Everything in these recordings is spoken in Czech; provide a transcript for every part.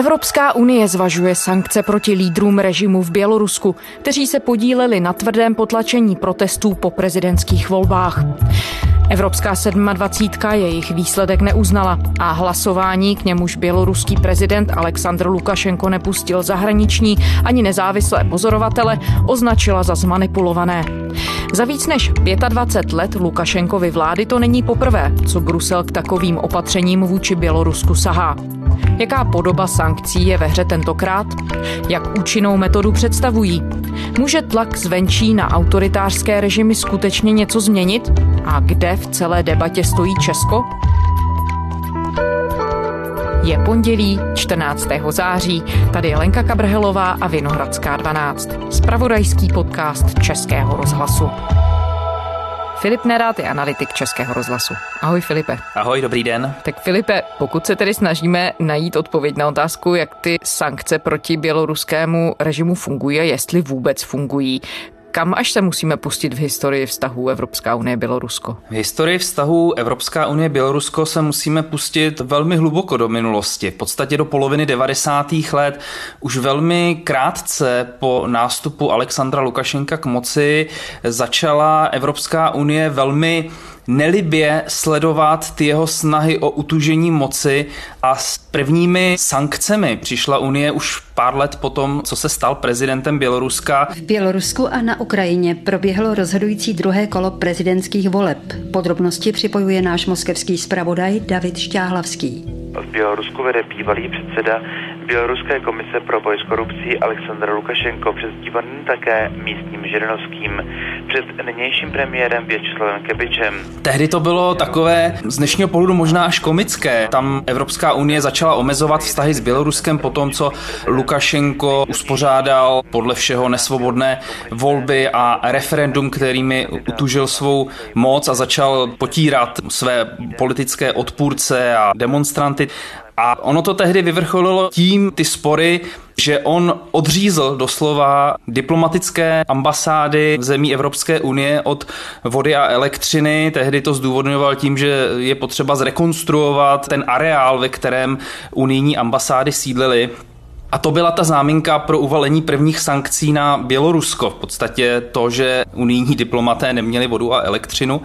Evropská unie zvažuje sankce proti lídrům režimu v Bělorusku, kteří se podíleli na tvrdém potlačení protestů po prezidentských volbách. Evropská 27. jejich výsledek neuznala a hlasování, k němuž běloruský prezident Aleksandr Lukašenko nepustil zahraniční ani nezávislé pozorovatele, označila za zmanipulované. Za víc než 25 let Lukašenkovi vlády to není poprvé, co Brusel k takovým opatřením vůči Bělorusku sahá. Jaká podoba sankcí je ve hře tentokrát? Jak účinnou metodu představují? Může tlak zvenčí na autoritářské režimy skutečně něco změnit? A kde v celé debatě stojí Česko? Je pondělí 14. září. Tady je Lenka Kabrhelová a Vinohradská 12. Spravodajský podcast Českého rozhlasu. Filip Nerát je analytik Českého rozhlasu. Ahoj Filipe. Ahoj, dobrý den. Tak Filipe, pokud se tedy snažíme najít odpověď na otázku, jak ty sankce proti běloruskému režimu fungují a jestli vůbec fungují, kam až se musíme pustit v historii vztahů Evropská unie Bělorusko? V historii vztahů Evropská unie Bělorusko se musíme pustit velmi hluboko do minulosti, v podstatě do poloviny 90. let. Už velmi krátce po nástupu Alexandra Lukašenka k moci začala Evropská unie velmi nelibě sledovat ty jeho snahy o utužení moci a s prvními sankcemi přišla Unie už pár let potom, co se stal prezidentem Běloruska. V Bělorusku a na Ukrajině proběhlo rozhodující druhé kolo prezidentských voleb. Podrobnosti připojuje náš moskevský zpravodaj David Šťáhlavský. V Bělorusku vede bývalý předseda Běloruské komise pro boj s korupcí Aleksandr Lukašenko, přezdívaný také místním Žirinovským, před nynějším premiérem Věčeslavem Kebičem. Tehdy to bylo takové z dnešního pohledu možná až komické. Tam Evropská unie začala omezovat vztahy s Běloruskem po tom, co Lukašenko uspořádal podle všeho nesvobodné volby a referendum, kterými utužil svou moc a začal potírat své politické odpůrce a demonstranty. A ono to tehdy vyvrcholilo tím ty spory, že on odřízl doslova diplomatické ambasády v zemí Evropské unie od vody a elektřiny. Tehdy to zdůvodňoval tím, že je potřeba zrekonstruovat ten areál, ve kterém unijní ambasády sídlily. A to byla ta záminka pro uvalení prvních sankcí na Bělorusko. V podstatě to, že unijní diplomaté neměli vodu a elektřinu.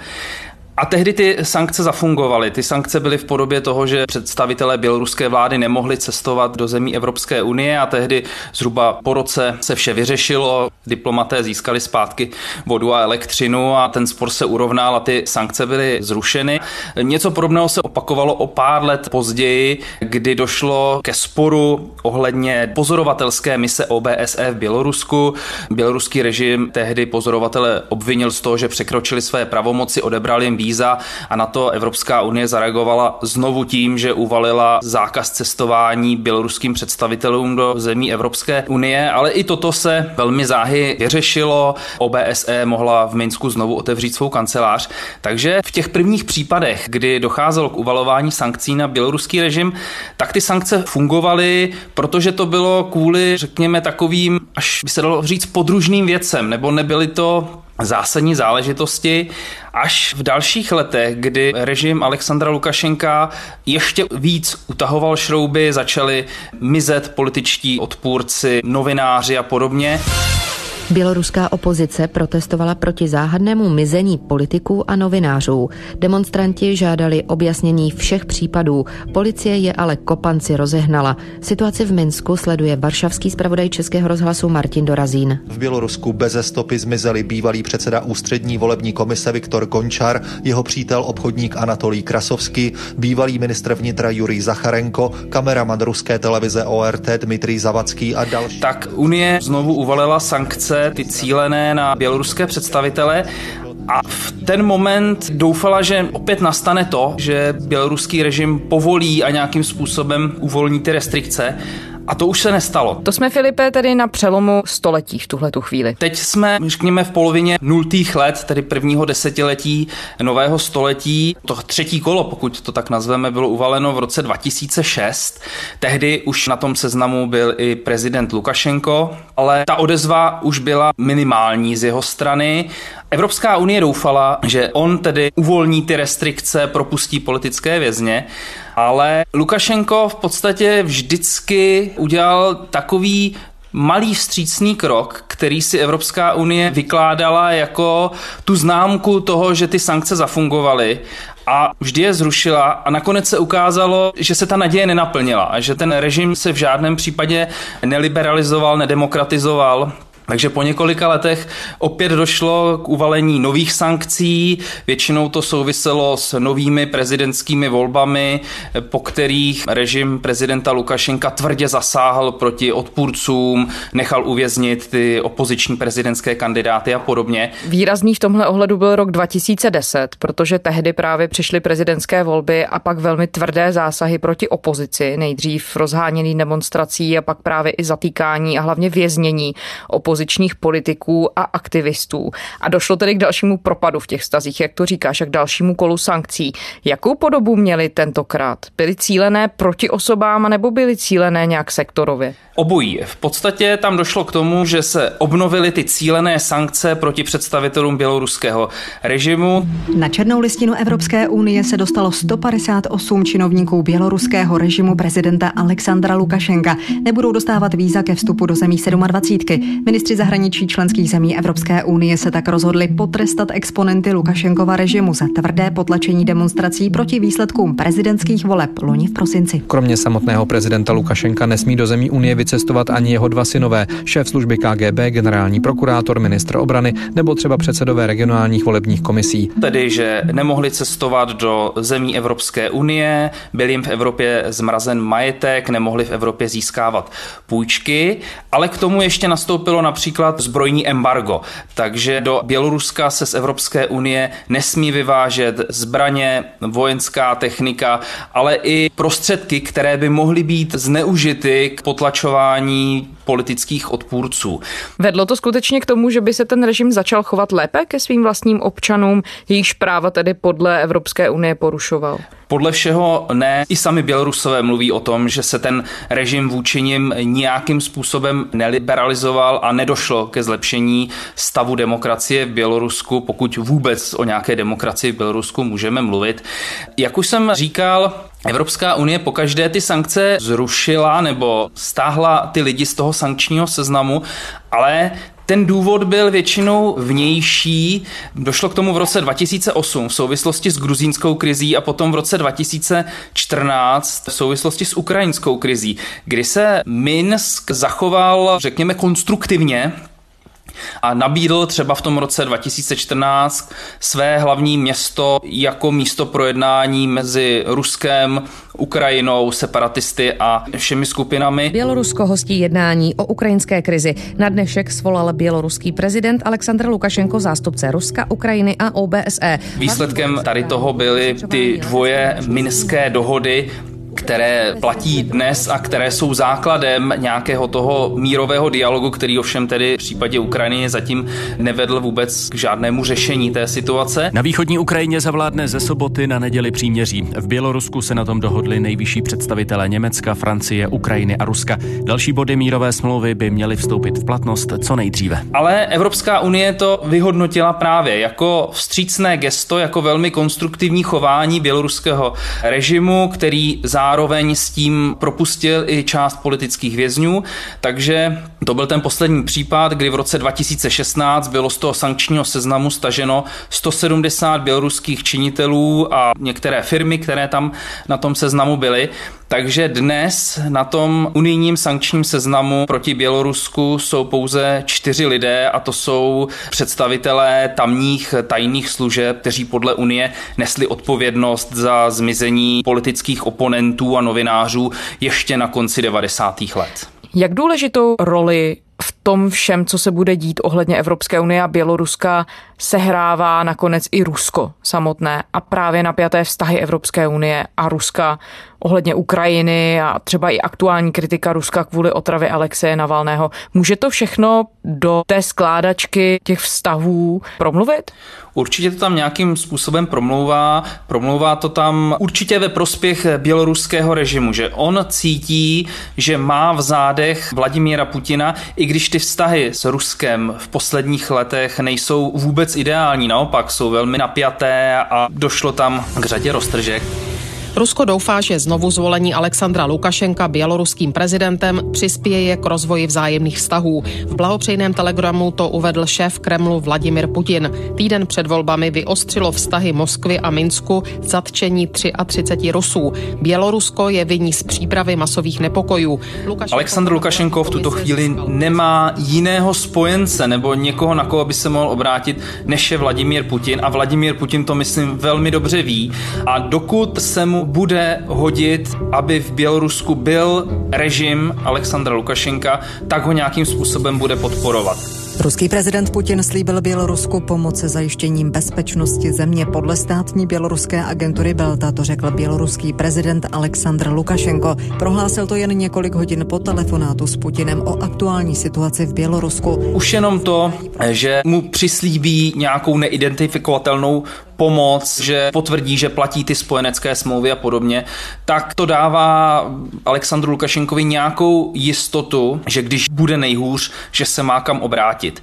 A tehdy ty sankce zafungovaly. Ty sankce byly v podobě toho, že představitelé běloruské vlády nemohli cestovat do zemí Evropské unie a tehdy zhruba po roce se vše vyřešilo. Diplomaté získali zpátky vodu a elektřinu a ten spor se urovnal a ty sankce byly zrušeny. Něco podobného se opakovalo o pár let později, kdy došlo ke sporu ohledně pozorovatelské mise OBSE v Bělorusku. Běloruský režim tehdy pozorovatele obvinil z toho, že překročili své pravomoci, odebrali jim víza a na to Evropská unie zareagovala znovu tím, že uvalila zákaz cestování běloruským představitelům do zemí Evropské unie, ale i toto se velmi záhy vyřešilo. OBSE mohla v Minsku znovu otevřít svou kancelář. Takže v těch prvních případech, kdy docházelo k uvalování sankcí na běloruský režim, tak ty sankce fungovaly, protože to bylo kvůli, řekněme, takovým, až by se dalo říct, podružným věcem, nebo nebyly to zásadní záležitosti až v dalších letech, kdy režim Alexandra Lukašenka ještě víc utahoval šrouby, začali mizet političtí odpůrci, novináři a podobně. Běloruská opozice protestovala proti záhadnému mizení politiků a novinářů. Demonstranti žádali objasnění všech případů. Policie je ale kopanci rozehnala. Situaci v Minsku sleduje varšavský zpravodaj Českého rozhlasu Martin Dorazín. V Bělorusku beze stopy zmizeli bývalý předseda ústřední volební komise Viktor Končar, jeho přítel obchodník Anatolí Krasovský, bývalý ministr vnitra Jurij Zacharenko, kameraman ruské televize ORT Dmitrij Zavacký a další. Tak Unie znovu uvalila sankce sankce, ty cílené na běloruské představitele a v ten moment doufala, že opět nastane to, že běloruský režim povolí a nějakým způsobem uvolní ty restrikce. A to už se nestalo. To jsme, Filipe, tedy na přelomu století v tuhle tu chvíli. Teď jsme, řekněme, v polovině nultých let, tedy prvního desetiletí nového století. To třetí kolo, pokud to tak nazveme, bylo uvaleno v roce 2006. Tehdy už na tom seznamu byl i prezident Lukašenko, ale ta odezva už byla minimální z jeho strany Evropská unie doufala, že on tedy uvolní ty restrikce, propustí politické vězně, ale Lukašenko v podstatě vždycky udělal takový malý vstřícný krok, který si Evropská unie vykládala jako tu známku toho, že ty sankce zafungovaly a vždy je zrušila a nakonec se ukázalo, že se ta naděje nenaplnila a že ten režim se v žádném případě neliberalizoval, nedemokratizoval takže po několika letech opět došlo k uvalení nových sankcí, většinou to souviselo s novými prezidentskými volbami, po kterých režim prezidenta Lukašenka tvrdě zasáhl proti odpůrcům, nechal uvěznit ty opoziční prezidentské kandidáty a podobně. Výrazný v tomhle ohledu byl rok 2010, protože tehdy právě přišly prezidentské volby a pak velmi tvrdé zásahy proti opozici, nejdřív rozháněný demonstrací a pak právě i zatýkání a hlavně věznění opozice opozičních politiků a aktivistů. A došlo tedy k dalšímu propadu v těch stazích, jak to říkáš, a k dalšímu kolu sankcí. Jakou podobu měly tentokrát? Byly cílené proti osobám nebo byly cílené nějak sektorově? Obojí. V podstatě tam došlo k tomu, že se obnovily ty cílené sankce proti představitelům běloruského režimu. Na černou listinu Evropské unie se dostalo 158 činovníků běloruského režimu prezidenta Alexandra Lukašenka. Nebudou dostávat víza ke vstupu do zemí 27. Ministři zahraničí členských zemí Evropské unie se tak rozhodli potrestat exponenty Lukašenkova režimu za tvrdé potlačení demonstrací proti výsledkům prezidentských voleb loni v prosinci. Kromě samotného prezidenta Lukašenka nesmí do zemí unie vycestovat ani jeho dva synové, šéf služby KGB, generální prokurátor, ministr obrany nebo třeba předsedové regionálních volebních komisí. Tedy, že nemohli cestovat do zemí Evropské unie, byl jim v Evropě zmrazen majetek, nemohli v Evropě získávat půjčky, ale k tomu ještě nastoupilo například zbrojní embargo. Takže do Běloruska se z Evropské unie nesmí vyvážet zbraně, vojenská technika, ale i prostředky, které by mohly být zneužity k potlačování potlačování politických odpůrců. Vedlo to skutečně k tomu, že by se ten režim začal chovat lépe ke svým vlastním občanům, jejichž práva tedy podle Evropské unie porušoval? Podle všeho ne. I sami Bělorusové mluví o tom, že se ten režim vůči nim nějakým způsobem neliberalizoval a nedošlo ke zlepšení stavu demokracie v Bělorusku, pokud vůbec o nějaké demokracii v Bělorusku můžeme mluvit. Jak už jsem říkal, Evropská unie pokaždé ty sankce zrušila nebo stáhla ty lidi z toho sankčního seznamu, ale ten důvod byl většinou vnější. Došlo k tomu v roce 2008 v souvislosti s gruzínskou krizí a potom v roce 2014 v souvislosti s ukrajinskou krizí, kdy se Minsk zachoval, řekněme, konstruktivně a nabídl třeba v tom roce 2014 své hlavní město jako místo projednání mezi Ruskem, Ukrajinou, separatisty a všemi skupinami. Bělorusko hostí jednání o ukrajinské krizi. Na dnešek svolal běloruský prezident Aleksandr Lukašenko zástupce Ruska, Ukrajiny a OBSE. Výsledkem tady toho byly ty dvoje minské dohody, které platí dnes a které jsou základem nějakého toho mírového dialogu, který ovšem tedy v případě Ukrajiny zatím nevedl vůbec k žádnému řešení té situace. Na východní Ukrajině zavládne ze soboty na neděli příměří. V Bělorusku se na tom dohodli nejvyšší představitelé Německa, Francie, Ukrajiny a Ruska. Další body mírové smlouvy by měly vstoupit v platnost co nejdříve. Ale Evropská unie to vyhodnotila právě jako vstřícné gesto, jako velmi konstruktivní chování běloruského režimu, který zároveň zároveň s tím propustil i část politických vězňů, takže to byl ten poslední případ, kdy v roce 2016 bylo z toho sankčního seznamu staženo 170 běloruských činitelů a některé firmy, které tam na tom seznamu byly. Takže dnes na tom unijním sankčním seznamu proti Bělorusku jsou pouze čtyři lidé a to jsou představitelé tamních tajných služeb, kteří podle Unie nesli odpovědnost za zmizení politických oponentů a novinářů ještě na konci 90. let. Jak důležitou roli v tom všem, co se bude dít ohledně Evropské unie a Běloruska, sehrává nakonec i Rusko samotné a právě napjaté vztahy Evropské unie a Ruska ohledně Ukrajiny a třeba i aktuální kritika Ruska kvůli otravě Alexeje Navalného. Může to všechno do té skládačky těch vztahů promluvit? Určitě to tam nějakým způsobem promlouvá. Promlouvá to tam určitě ve prospěch běloruského režimu, že on cítí, že má v zádech Vladimíra Putina, i když ty vztahy s Ruskem v posledních letech nejsou vůbec ideální, naopak jsou velmi napjaté a došlo tam k řadě roztržek. Rusko doufá, že znovu zvolení Alexandra Lukašenka běloruským prezidentem přispěje k rozvoji vzájemných vztahů. V blahopřejném telegramu to uvedl šéf Kremlu Vladimir Putin. Týden před volbami vyostřilo vztahy Moskvy a Minsku zatčení 33 Rusů. Bělorusko je viní z přípravy masových nepokojů. Lukašenko Aleksandr Lukašenko v tuto chvíli nemá jiného spojence nebo někoho, na koho by se mohl obrátit, než je Vladimír Putin. A Vladimír Putin to, myslím, velmi dobře ví. A dokud se mu bude hodit, aby v Bělorusku byl režim Alexandra Lukašenka, tak ho nějakým způsobem bude podporovat. Ruský prezident Putin slíbil Bělorusku pomoc se zajištěním bezpečnosti země. Podle státní běloruské agentury Belta to řekl běloruský prezident Aleksandr Lukašenko. Prohlásil to jen několik hodin po telefonátu s Putinem o aktuální situaci v Bělorusku. Už jenom to, že mu přislíbí nějakou neidentifikovatelnou pomoc, že potvrdí, že platí ty spojenecké smlouvy a podobně, tak to dává Aleksandru Lukašenkovi nějakou jistotu, že když bude nejhůř, že se má kam obrátit.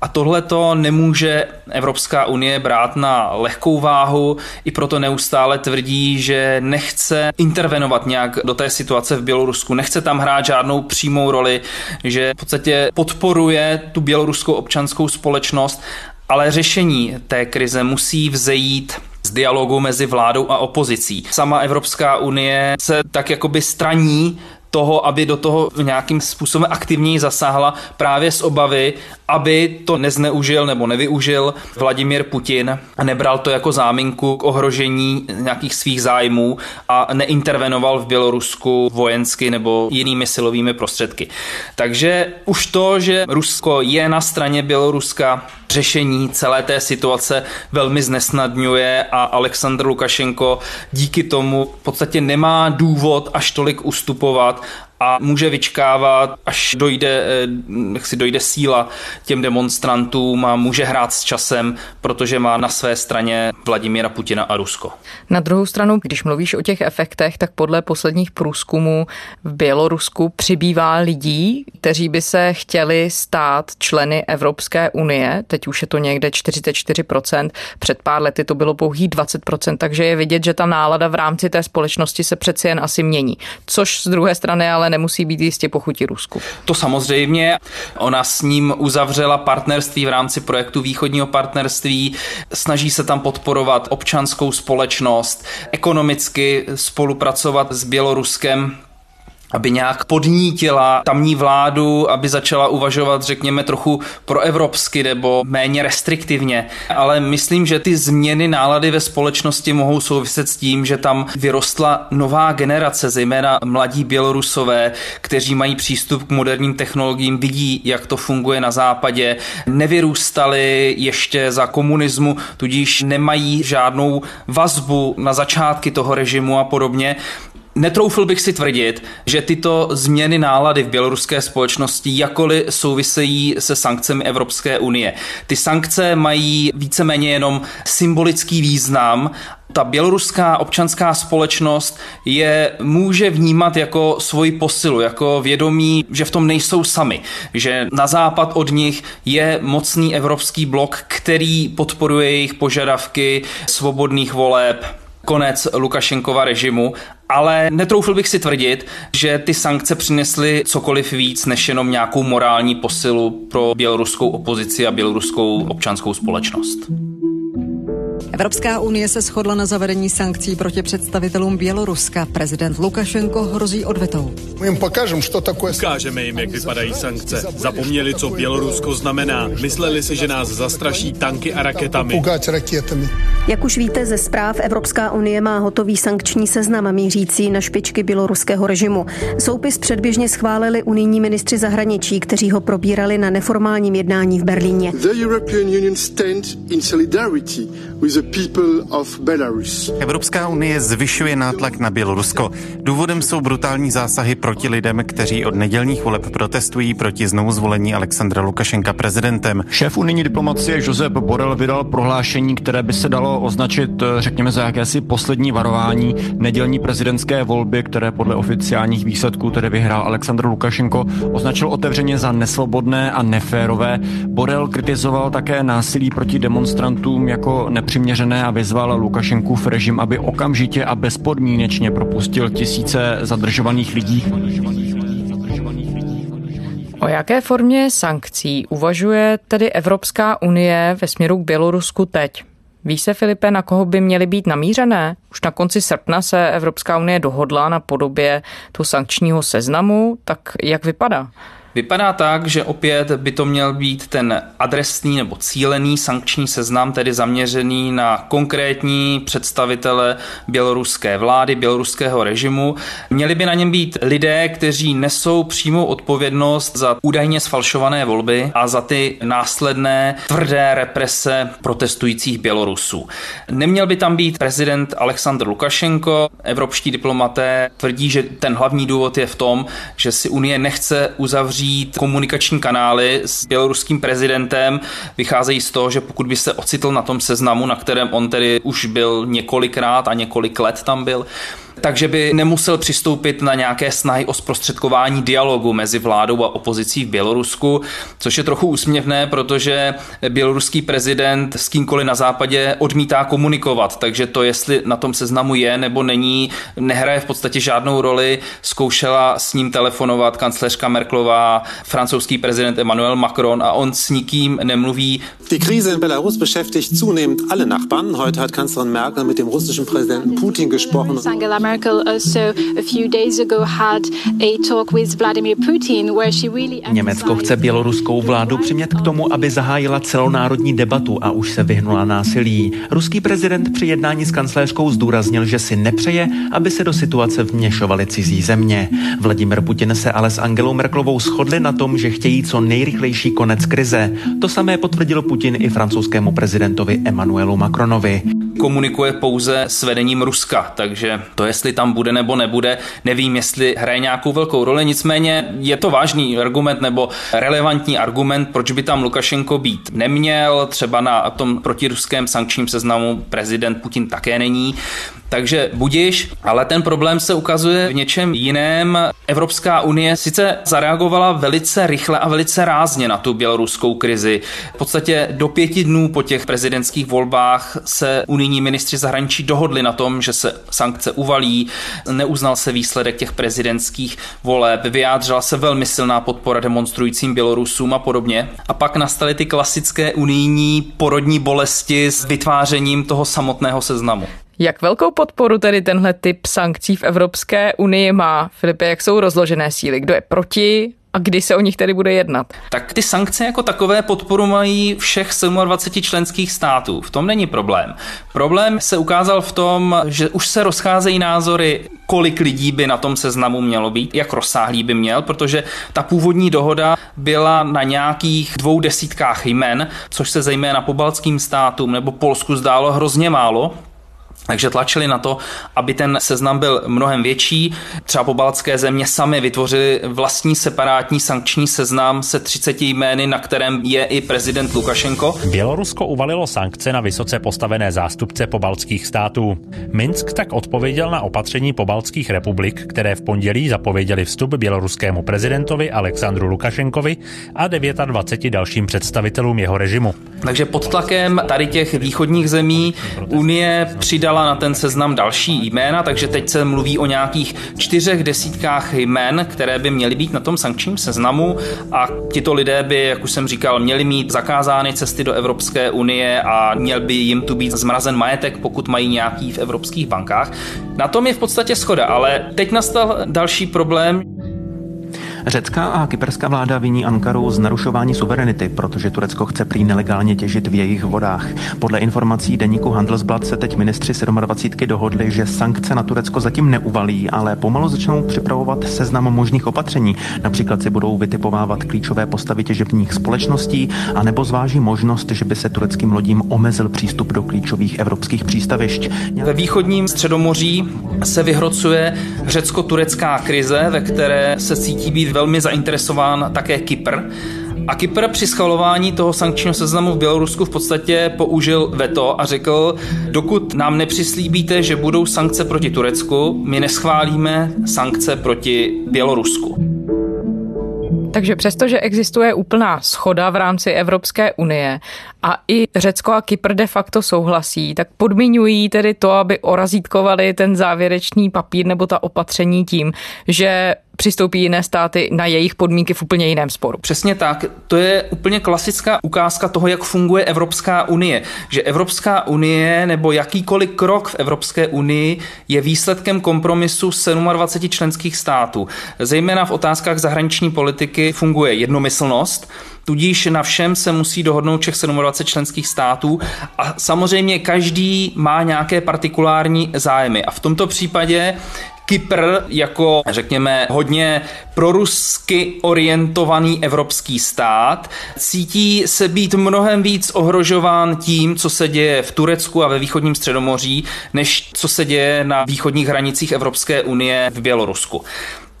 A tohle to nemůže Evropská unie brát na lehkou váhu, i proto neustále tvrdí, že nechce intervenovat nějak do té situace v Bělorusku, nechce tam hrát žádnou přímou roli, že v podstatě podporuje tu běloruskou občanskou společnost ale řešení té krize musí vzejít z dialogu mezi vládou a opozicí. Sama Evropská unie se tak jakoby straní toho, aby do toho nějakým způsobem aktivněji zasáhla právě z obavy, aby to nezneužil nebo nevyužil Vladimír Putin a nebral to jako záminku k ohrožení nějakých svých zájmů a neintervenoval v Bělorusku vojensky nebo jinými silovými prostředky. Takže už to, že Rusko je na straně Běloruska, řešení celé té situace velmi znesnadňuje a Aleksandr Lukašenko díky tomu v podstatě nemá důvod až tolik ustupovat a může vyčkávat, až dojde, eh, jak si dojde síla těm demonstrantům a může hrát s časem, protože má na své straně Vladimíra Putina a Rusko. Na druhou stranu, když mluvíš o těch efektech, tak podle posledních průzkumů v Bělorusku přibývá lidí, kteří by se chtěli stát členy Evropské unie. Teď už je to někde 44%, před pár lety to bylo pouhý 20%, takže je vidět, že ta nálada v rámci té společnosti se přeci jen asi mění. Což z druhé strany ale nemusí být jistě pochutí Rusku. To samozřejmě. Ona s ním uzavřela partnerství v rámci projektu východního partnerství. Snaží se tam podporovat občanskou společnost, ekonomicky spolupracovat s Běloruskem aby nějak podnítila tamní vládu, aby začala uvažovat, řekněme, trochu proevropsky nebo méně restriktivně. Ale myslím, že ty změny nálady ve společnosti mohou souviset s tím, že tam vyrostla nová generace, zejména mladí Bělorusové, kteří mají přístup k moderním technologiím, vidí, jak to funguje na západě, nevyrůstali ještě za komunismu, tudíž nemají žádnou vazbu na začátky toho režimu a podobně. Netroufl bych si tvrdit, že tyto změny nálady v běloruské společnosti jakoli souvisejí se sankcemi Evropské unie. Ty sankce mají víceméně jenom symbolický význam ta běloruská občanská společnost je může vnímat jako svoji posilu, jako vědomí, že v tom nejsou sami, že na západ od nich je mocný evropský blok, který podporuje jejich požadavky svobodných voleb, konec Lukašenkova režimu, ale netroufl bych si tvrdit, že ty sankce přinesly cokoliv víc než jenom nějakou morální posilu pro běloruskou opozici a běloruskou občanskou společnost. Evropská unie se shodla na zavedení sankcí proti představitelům Běloruska. Prezident Lukašenko hrozí odvetou. My jim pokážeme, co takové. Ukážeme jim, jak vypadají sankce. Zapomněli, co Bělorusko znamená. Mysleli si, že nás zastraší tanky a raketami. Jak už víte ze zpráv, Evropská unie má hotový sankční seznam mířící na špičky běloruského režimu. Soupis předběžně schválili unijní ministři zahraničí, kteří ho probírali na neformálním jednání v Berlíně. The European Union stand in solidarity with the Evropská unie zvyšuje nátlak na Bělorusko. Důvodem jsou brutální zásahy proti lidem, kteří od nedělních voleb protestují proti znovu zvolení Alexandra Lukašenka prezidentem. Šéf unijní diplomacie Josep Borel vydal prohlášení, které by se dalo označit, řekněme, za jakési poslední varování. Nedělní prezidentské volby, které podle oficiálních výsledků tedy vyhrál Aleksandr Lukašenko, označil otevřeně za nesvobodné a neférové. Borel kritizoval také násilí proti demonstrantům jako nepřiměřené a vyzval Lukašenkův režim, aby okamžitě a bezpodmínečně propustil tisíce zadržovaných lidí. O jaké formě sankcí uvažuje tedy Evropská unie ve směru k Bělorusku teď? Ví se, Filipe, na koho by měly být namířené? Už na konci srpna se Evropská unie dohodla na podobě toho sankčního seznamu, tak jak vypadá? Vypadá tak, že opět by to měl být ten adresný nebo cílený sankční seznam, tedy zaměřený na konkrétní představitele běloruské vlády, běloruského režimu. Měli by na něm být lidé, kteří nesou přímou odpovědnost za údajně sfalšované volby a za ty následné tvrdé represe protestujících Bělorusů. Neměl by tam být prezident Aleksandr Lukašenko. Evropští diplomaté tvrdí, že ten hlavní důvod je v tom, že si Unie nechce uzavřít uzavřít komunikační kanály s běloruským prezidentem. Vycházejí z toho, že pokud by se ocitl na tom seznamu, na kterém on tedy už byl několikrát a několik let tam byl, takže by nemusel přistoupit na nějaké snahy o zprostředkování dialogu mezi vládou a opozicí v Bělorusku, což je trochu úsměvné, protože běloruský prezident s kýmkoliv na západě odmítá komunikovat, takže to, jestli na tom seznamu je nebo není, nehraje v podstatě žádnou roli. Zkoušela s ním telefonovat kancléřka Merklová, francouzský prezident Emmanuel Macron a on s nikým nemluví. Die Krise in Belarus beschäftigt zunehmend alle Nachbarn. Heute hat Kanzlerin Merkel mit dem russischen Präsidenten Putin gesprochen. Angela Merkel also a few days ago had a talk with Vladimir Putin where she really Německo chce běloruskou vládu přimět k tomu, aby zahájila celonárodní debatu a už se vyhnula násilí. Ruský prezident při jednání s kancléřkou zdůraznil, že si nepřeje, aby se do situace vměšovaly cizí země. Vladimir Putin se ale s Angelou Merklovou shodli na tom, že chtějí co nejrychlejší konec krize. To samé potvrdil Putin i francouzskému prezidentovi Emmanuelu Macronovi. Komunikuje pouze s vedením Ruska, takže to, jestli tam bude nebo nebude, nevím, jestli hraje nějakou velkou roli, nicméně je to vážný argument nebo relevantní argument, proč by tam Lukašenko být neměl, třeba na tom protiruském sankčním seznamu prezident Putin také není. Takže budiš, ale ten problém se ukazuje v něčem jiném. Evropská unie sice zareagovala velice rychle a velice rázně na tu běloruskou krizi. V podstatě do pěti dnů po těch prezidentských volbách se unijní ministři zahraničí dohodli na tom, že se sankce uvalí. Neuznal se výsledek těch prezidentských voleb, vyjádřila se velmi silná podpora demonstrujícím Bělorusům a podobně. A pak nastaly ty klasické unijní porodní bolesti s vytvářením toho samotného seznamu. Jak velkou podporu tedy tenhle typ sankcí v Evropské unii má? Filipe, jak jsou rozložené síly? Kdo je proti? A kdy se o nich tedy bude jednat? Tak ty sankce jako takové podporu mají všech 27 členských států. V tom není problém. Problém se ukázal v tom, že už se rozcházejí názory, kolik lidí by na tom seznamu mělo být, jak rozsáhlý by měl, protože ta původní dohoda byla na nějakých dvou desítkách jmen, což se zejména pobaltským státům nebo Polsku zdálo hrozně málo, takže tlačili na to, aby ten seznam byl mnohem větší. Třeba pobaltské země sami vytvořili vlastní separátní sankční seznam se 30 jmény, na kterém je i prezident Lukašenko. Bělorusko uvalilo sankce na vysoce postavené zástupce pobaltských států. Minsk tak odpověděl na opatření pobaltských republik, které v pondělí zapověděli vstup běloruskému prezidentovi Alexandru Lukašenkovi a 29 dalším představitelům jeho režimu. Takže pod tlakem tady těch východních zemí Unie přidala přidala na ten seznam další jména, takže teď se mluví o nějakých čtyřech desítkách jmén, které by měly být na tom sankčním seznamu a tito lidé by, jak už jsem říkal, měli mít zakázány cesty do Evropské unie a měl by jim tu být zmrazen majetek, pokud mají nějaký v evropských bankách. Na tom je v podstatě schoda, ale teď nastal další problém. Řecká a kyperská vláda viní Ankaru z narušování suverenity, protože Turecko chce prý nelegálně těžit v jejich vodách. Podle informací deníku Handelsblatt se teď ministři 27 dohodli, že sankce na Turecko zatím neuvalí, ale pomalu začnou připravovat seznam možných opatření. Například si budou vytipovávat klíčové postavy těžebních společností, anebo zváží možnost, že by se tureckým lodím omezil přístup do klíčových evropských přístavišť. Ve východním středomoří se vyhrocuje řecko-turecká krize, ve které se cítí být velmi zainteresován také Kypr. A Kypr při schvalování toho sankčního seznamu v Bělorusku v podstatě použil veto a řekl, dokud nám nepřislíbíte, že budou sankce proti Turecku, my neschválíme sankce proti Bělorusku. Takže přestože existuje úplná schoda v rámci Evropské unie a i Řecko a Kypr de facto souhlasí, tak podmiňují tedy to, aby orazítkovali ten závěrečný papír nebo ta opatření tím, že přistoupí jiné státy na jejich podmínky v úplně jiném sporu. Přesně tak. To je úplně klasická ukázka toho, jak funguje Evropská unie. Že Evropská unie nebo jakýkoliv krok v Evropské unii je výsledkem kompromisu 27 členských států. Zejména v otázkách zahraniční politiky funguje jednomyslnost, Tudíž na všem se musí dohodnout všech 27 členských států a samozřejmě každý má nějaké partikulární zájmy. A v tomto případě Kypr jako, řekněme, hodně prorusky orientovaný evropský stát cítí se být mnohem víc ohrožován tím, co se děje v Turecku a ve východním středomoří, než co se děje na východních hranicích Evropské unie v Bělorusku.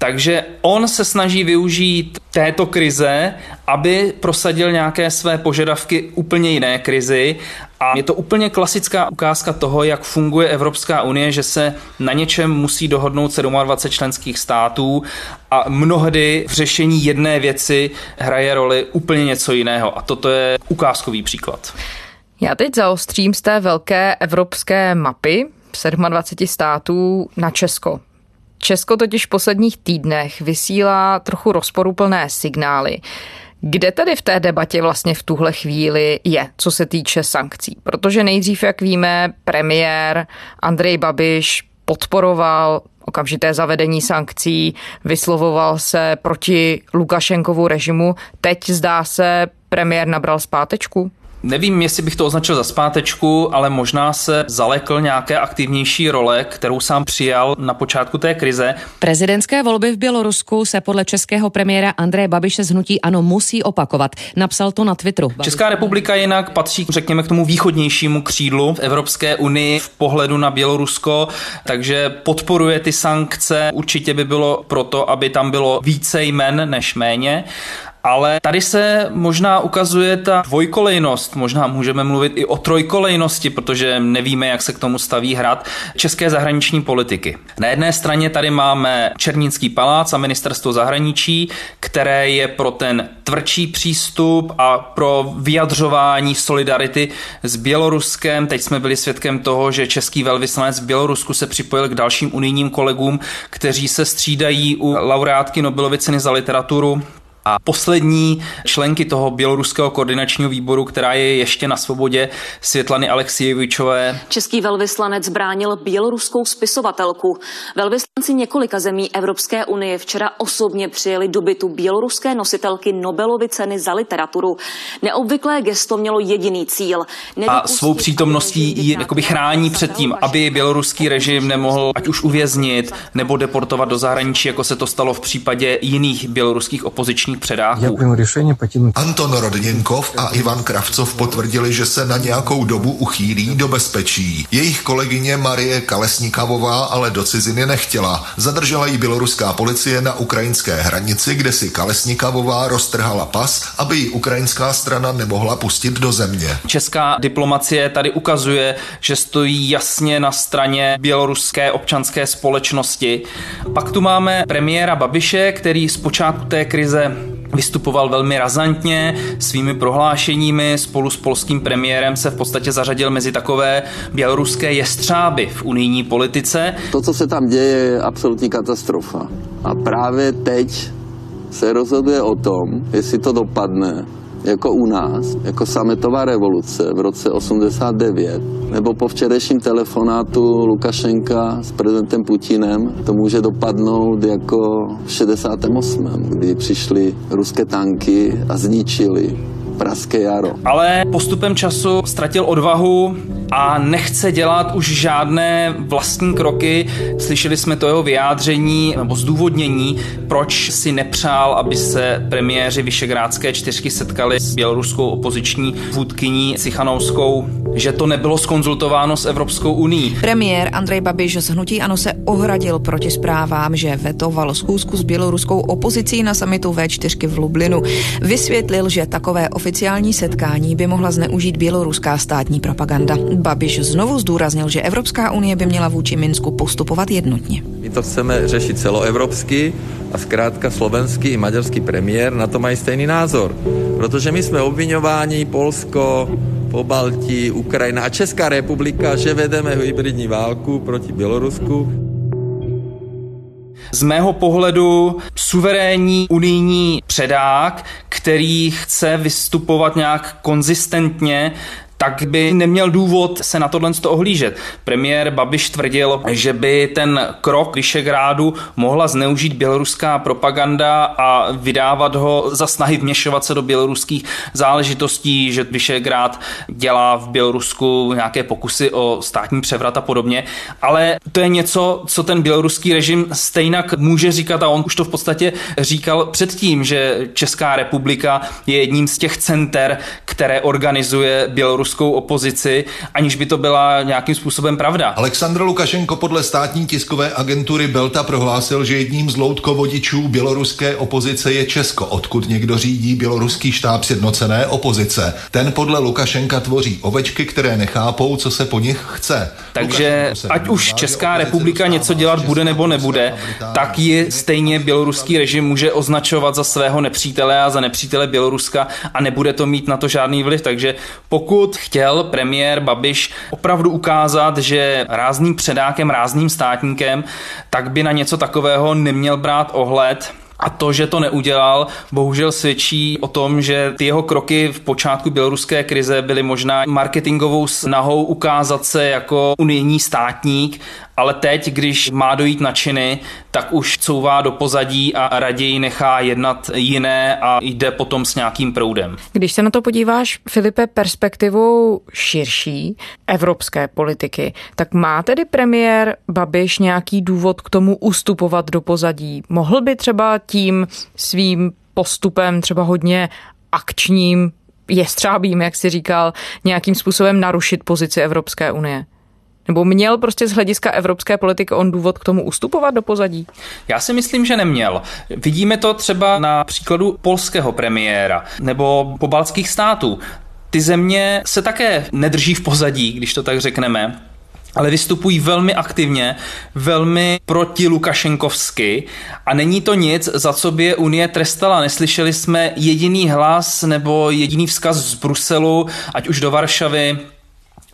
Takže on se snaží využít této krize, aby prosadil nějaké své požadavky úplně jiné krizi. A je to úplně klasická ukázka toho, jak funguje Evropská unie, že se na něčem musí dohodnout 27 členských států a mnohdy v řešení jedné věci hraje roli úplně něco jiného. A toto je ukázkový příklad. Já teď zaostřím z té velké evropské mapy 27 států na Česko. Česko totiž v posledních týdnech vysílá trochu rozporuplné signály. Kde tedy v té debatě vlastně v tuhle chvíli je, co se týče sankcí? Protože nejdřív, jak víme, premiér Andrej Babiš podporoval okamžité zavedení sankcí, vyslovoval se proti Lukašenkovu režimu. Teď zdá se, premiér nabral zpátečku? Nevím, jestli bych to označil za zpátečku, ale možná se zalekl nějaké aktivnější role, kterou sám přijal na počátku té krize. Prezidentské volby v Bělorusku se podle českého premiéra Andreje Babiše z hnutí ano musí opakovat. Napsal to na Twitteru. Česká republika jinak patří, řekněme, k tomu východnějšímu křídlu v Evropské unii v pohledu na Bělorusko, takže podporuje ty sankce. Určitě by bylo proto, aby tam bylo více jmen než méně. Ale tady se možná ukazuje ta dvojkolejnost, možná můžeme mluvit i o trojkolejnosti, protože nevíme, jak se k tomu staví hrad české zahraniční politiky. Na jedné straně tady máme Černínský palác a ministerstvo zahraničí, které je pro ten tvrdší přístup a pro vyjadřování solidarity s Běloruskem. Teď jsme byli svědkem toho, že český velvyslanec v Bělorusku se připojil k dalším unijním kolegům, kteří se střídají u laureátky Nobelovy ceny za literaturu a poslední členky toho běloruského koordinačního výboru, která je ještě na svobodě, Světlany Alexievičové. Český velvyslanec bránil běloruskou spisovatelku. Velvyslanci několika zemí Evropské unie včera osobně přijeli do bytu běloruské nositelky Nobelovy ceny za literaturu. Neobvyklé gesto mělo jediný cíl. A svou přítomností ji jakoby chrání před tím, aby běloruský režim nemohl ať už uvěznit nebo deportovat do zahraničí, jako se to stalo v případě jiných běloruských opozičních justičních předáků. Anton Rodněnkov a Ivan Kravcov potvrdili, že se na nějakou dobu uchýlí do bezpečí. Jejich kolegyně Marie Kalesnikavová ale do ciziny nechtěla. Zadržela ji běloruská policie na ukrajinské hranici, kde si Kalesnikavová roztrhala pas, aby ji ukrajinská strana nemohla pustit do země. Česká diplomacie tady ukazuje, že stojí jasně na straně běloruské občanské společnosti. Pak tu máme premiéra Babiše, který z počátku té krize Vystupoval velmi razantně svými prohlášeními, spolu s polským premiérem se v podstatě zařadil mezi takové běloruské jestřáby v unijní politice. To, co se tam děje, je absolutní katastrofa. A právě teď se rozhoduje o tom, jestli to dopadne jako u nás, jako sametová revoluce v roce 89, nebo po včerejším telefonátu Lukašenka s prezidentem Putinem, to může dopadnout jako v 68., kdy přišly ruské tanky a zničili Pražské jaro. Ale postupem času ztratil odvahu a nechce dělat už žádné vlastní kroky. Slyšeli jsme to jeho vyjádření nebo zdůvodnění, proč si nepřál, aby se premiéři Vyšegrádské čtyřky setkali s běloruskou opoziční vůdkyní Cichanovskou, že to nebylo skonzultováno s Evropskou uní. Premiér Andrej Babiš z Hnutí Ano se ohradil proti zprávám, že vetoval schůzku s běloruskou opozicí na samitu V4 v Lublinu. Vysvětlil, že takové oficiální setkání by mohla zneužít běloruská státní propaganda. Babiš znovu zdůraznil, že Evropská unie by měla vůči Minsku postupovat jednotně. My to chceme řešit celoevropsky a zkrátka slovenský i maďarský premiér na to mají stejný názor. Protože my jsme obvinováni, Polsko, po Baltí, Ukrajina a Česká republika, že vedeme hybridní válku proti Bělorusku. Z mého pohledu suverénní unijní předák, který chce vystupovat nějak konzistentně tak by neměl důvod se na tohle ohlížet. Premiér Babiš tvrdil, že by ten krok Vyšegrádu mohla zneužít běloruská propaganda a vydávat ho za snahy vměšovat se do běloruských záležitostí, že Vyšegrád dělá v Bělorusku nějaké pokusy o státní převrat a podobně. Ale to je něco, co ten běloruský režim stejnak může říkat a on už to v podstatě říkal předtím, že Česká republika je jedním z těch center, které organizuje Bělorus ruskou opozici, aniž by to byla nějakým způsobem pravda. Aleksandr Lukašenko podle státní tiskové agentury Belta prohlásil, že jedním z loutkovodičů běloruské opozice je Česko, odkud někdo řídí běloruský štáb sjednocené opozice. Ten podle Lukašenka tvoří ovečky, které nechápou, co se po nich chce. Takže ať už Česká republika něco dělat bude nebo nebude, tak ji stejně běloruský režim může označovat za svého nepřítele a za nepřítele Běloruska a nebude to mít na to žádný vliv. Takže pokud chtěl premiér Babiš opravdu ukázat, že rázným předákem, rázným státníkem, tak by na něco takového neměl brát ohled. A to, že to neudělal, bohužel svědčí o tom, že ty jeho kroky v počátku běloruské krize byly možná marketingovou snahou ukázat se jako unijní státník ale teď, když má dojít na činy, tak už couvá do pozadí a raději nechá jednat jiné a jde potom s nějakým proudem. Když se na to podíváš, Filipe, perspektivou širší evropské politiky, tak má tedy premiér Babiš nějaký důvod k tomu ustupovat do pozadí? Mohl by třeba tím svým postupem třeba hodně akčním jestřábím, jak si říkal, nějakým způsobem narušit pozici Evropské unie? Nebo měl prostě z hlediska evropské politiky on důvod k tomu ustupovat do pozadí? Já si myslím, že neměl. Vidíme to třeba na příkladu polského premiéra nebo pobaltských států. Ty země se také nedrží v pozadí, když to tak řekneme ale vystupují velmi aktivně, velmi proti Lukašenkovsky a není to nic, za co by je Unie trestala. Neslyšeli jsme jediný hlas nebo jediný vzkaz z Bruselu, ať už do Varšavy,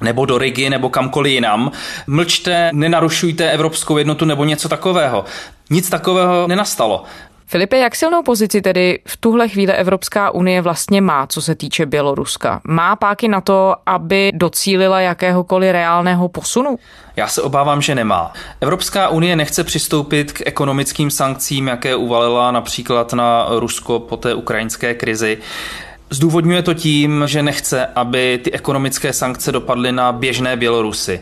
nebo do Rigi, nebo kamkoliv jinam. Mlčte, nenarušujte evropskou jednotu nebo něco takového. Nic takového nenastalo. Filipe, jak silnou pozici tedy v tuhle chvíli Evropská unie vlastně má, co se týče Běloruska? Má páky na to, aby docílila jakéhokoliv reálného posunu? Já se obávám, že nemá. Evropská unie nechce přistoupit k ekonomickým sankcím, jaké uvalila například na Rusko po té ukrajinské krizi. Zdůvodňuje to tím, že nechce, aby ty ekonomické sankce dopadly na běžné Bělorusy.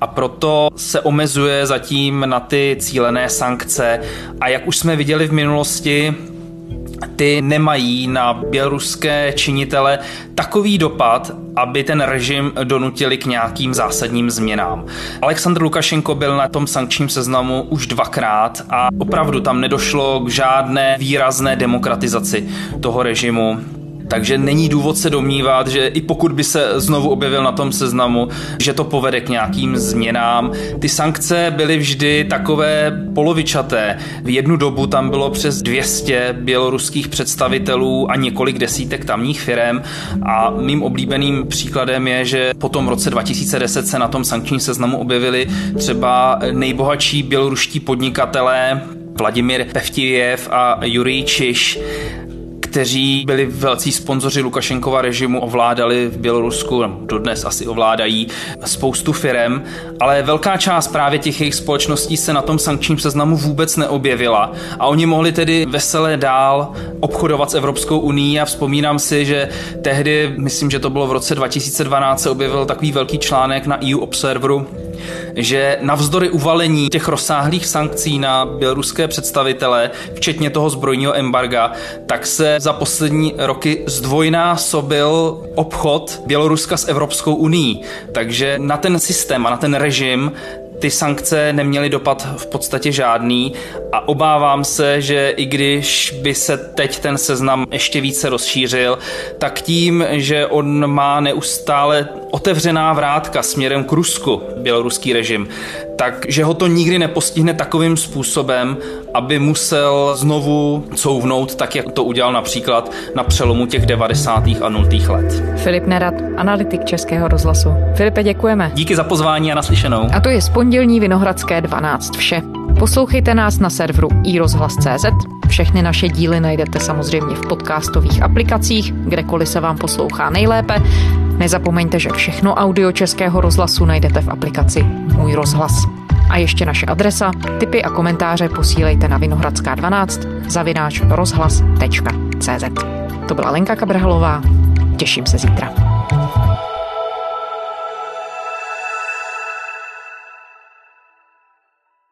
A proto se omezuje zatím na ty cílené sankce. A jak už jsme viděli v minulosti, ty nemají na běloruské činitele takový dopad, aby ten režim donutili k nějakým zásadním změnám. Aleksandr Lukašenko byl na tom sankčním seznamu už dvakrát a opravdu tam nedošlo k žádné výrazné demokratizaci toho režimu. Takže není důvod se domnívat, že i pokud by se znovu objevil na tom seznamu, že to povede k nějakým změnám. Ty sankce byly vždy takové polovičaté. V jednu dobu tam bylo přes 200 běloruských představitelů a několik desítek tamních firm a mým oblíbeným příkladem je, že po tom roce 2010 se na tom sankčním seznamu objevili třeba nejbohatší běloruští podnikatelé Vladimír Pevtivěv a Jurij Čiš kteří byli velcí sponzoři Lukašenkova režimu, ovládali v Bělorusku, dodnes asi ovládají spoustu firem, ale velká část právě těch jejich společností se na tom sankčním seznamu vůbec neobjevila. A oni mohli tedy veselé dál obchodovat s Evropskou unii a vzpomínám si, že tehdy, myslím, že to bylo v roce 2012, se objevil takový velký článek na EU Observeru, že navzdory uvalení těch rozsáhlých sankcí na běloruské představitele, včetně toho zbrojního embarga, tak se za poslední roky zdvojnásobil obchod Běloruska s Evropskou uní. Takže na ten systém a na ten režim ty sankce neměly dopad v podstatě žádný a obávám se, že i když by se teď ten seznam ještě více rozšířil, tak tím, že on má neustále otevřená vrátka směrem k Rusku, běloruský režim, takže ho to nikdy nepostihne takovým způsobem, aby musel znovu couvnout, tak jak to udělal například na přelomu těch 90. a 0. let. Filip Nerad, analytik Českého rozhlasu. Filipe, děkujeme. Díky za pozvání a naslyšenou. A to je z pondělní Vinohradské 12 vše. Poslouchejte nás na serveru iRozhlas.cz. Všechny naše díly najdete samozřejmě v podcastových aplikacích, kdekoliv se vám poslouchá nejlépe. Nezapomeňte, že všechno audio Českého rozhlasu najdete v aplikaci Můj rozhlas. A ještě naše adresa, tipy a komentáře posílejte na Vinohradská 12 zavináč rozhlas.cz. To byla Lenka Kabrhalová. Těším se zítra.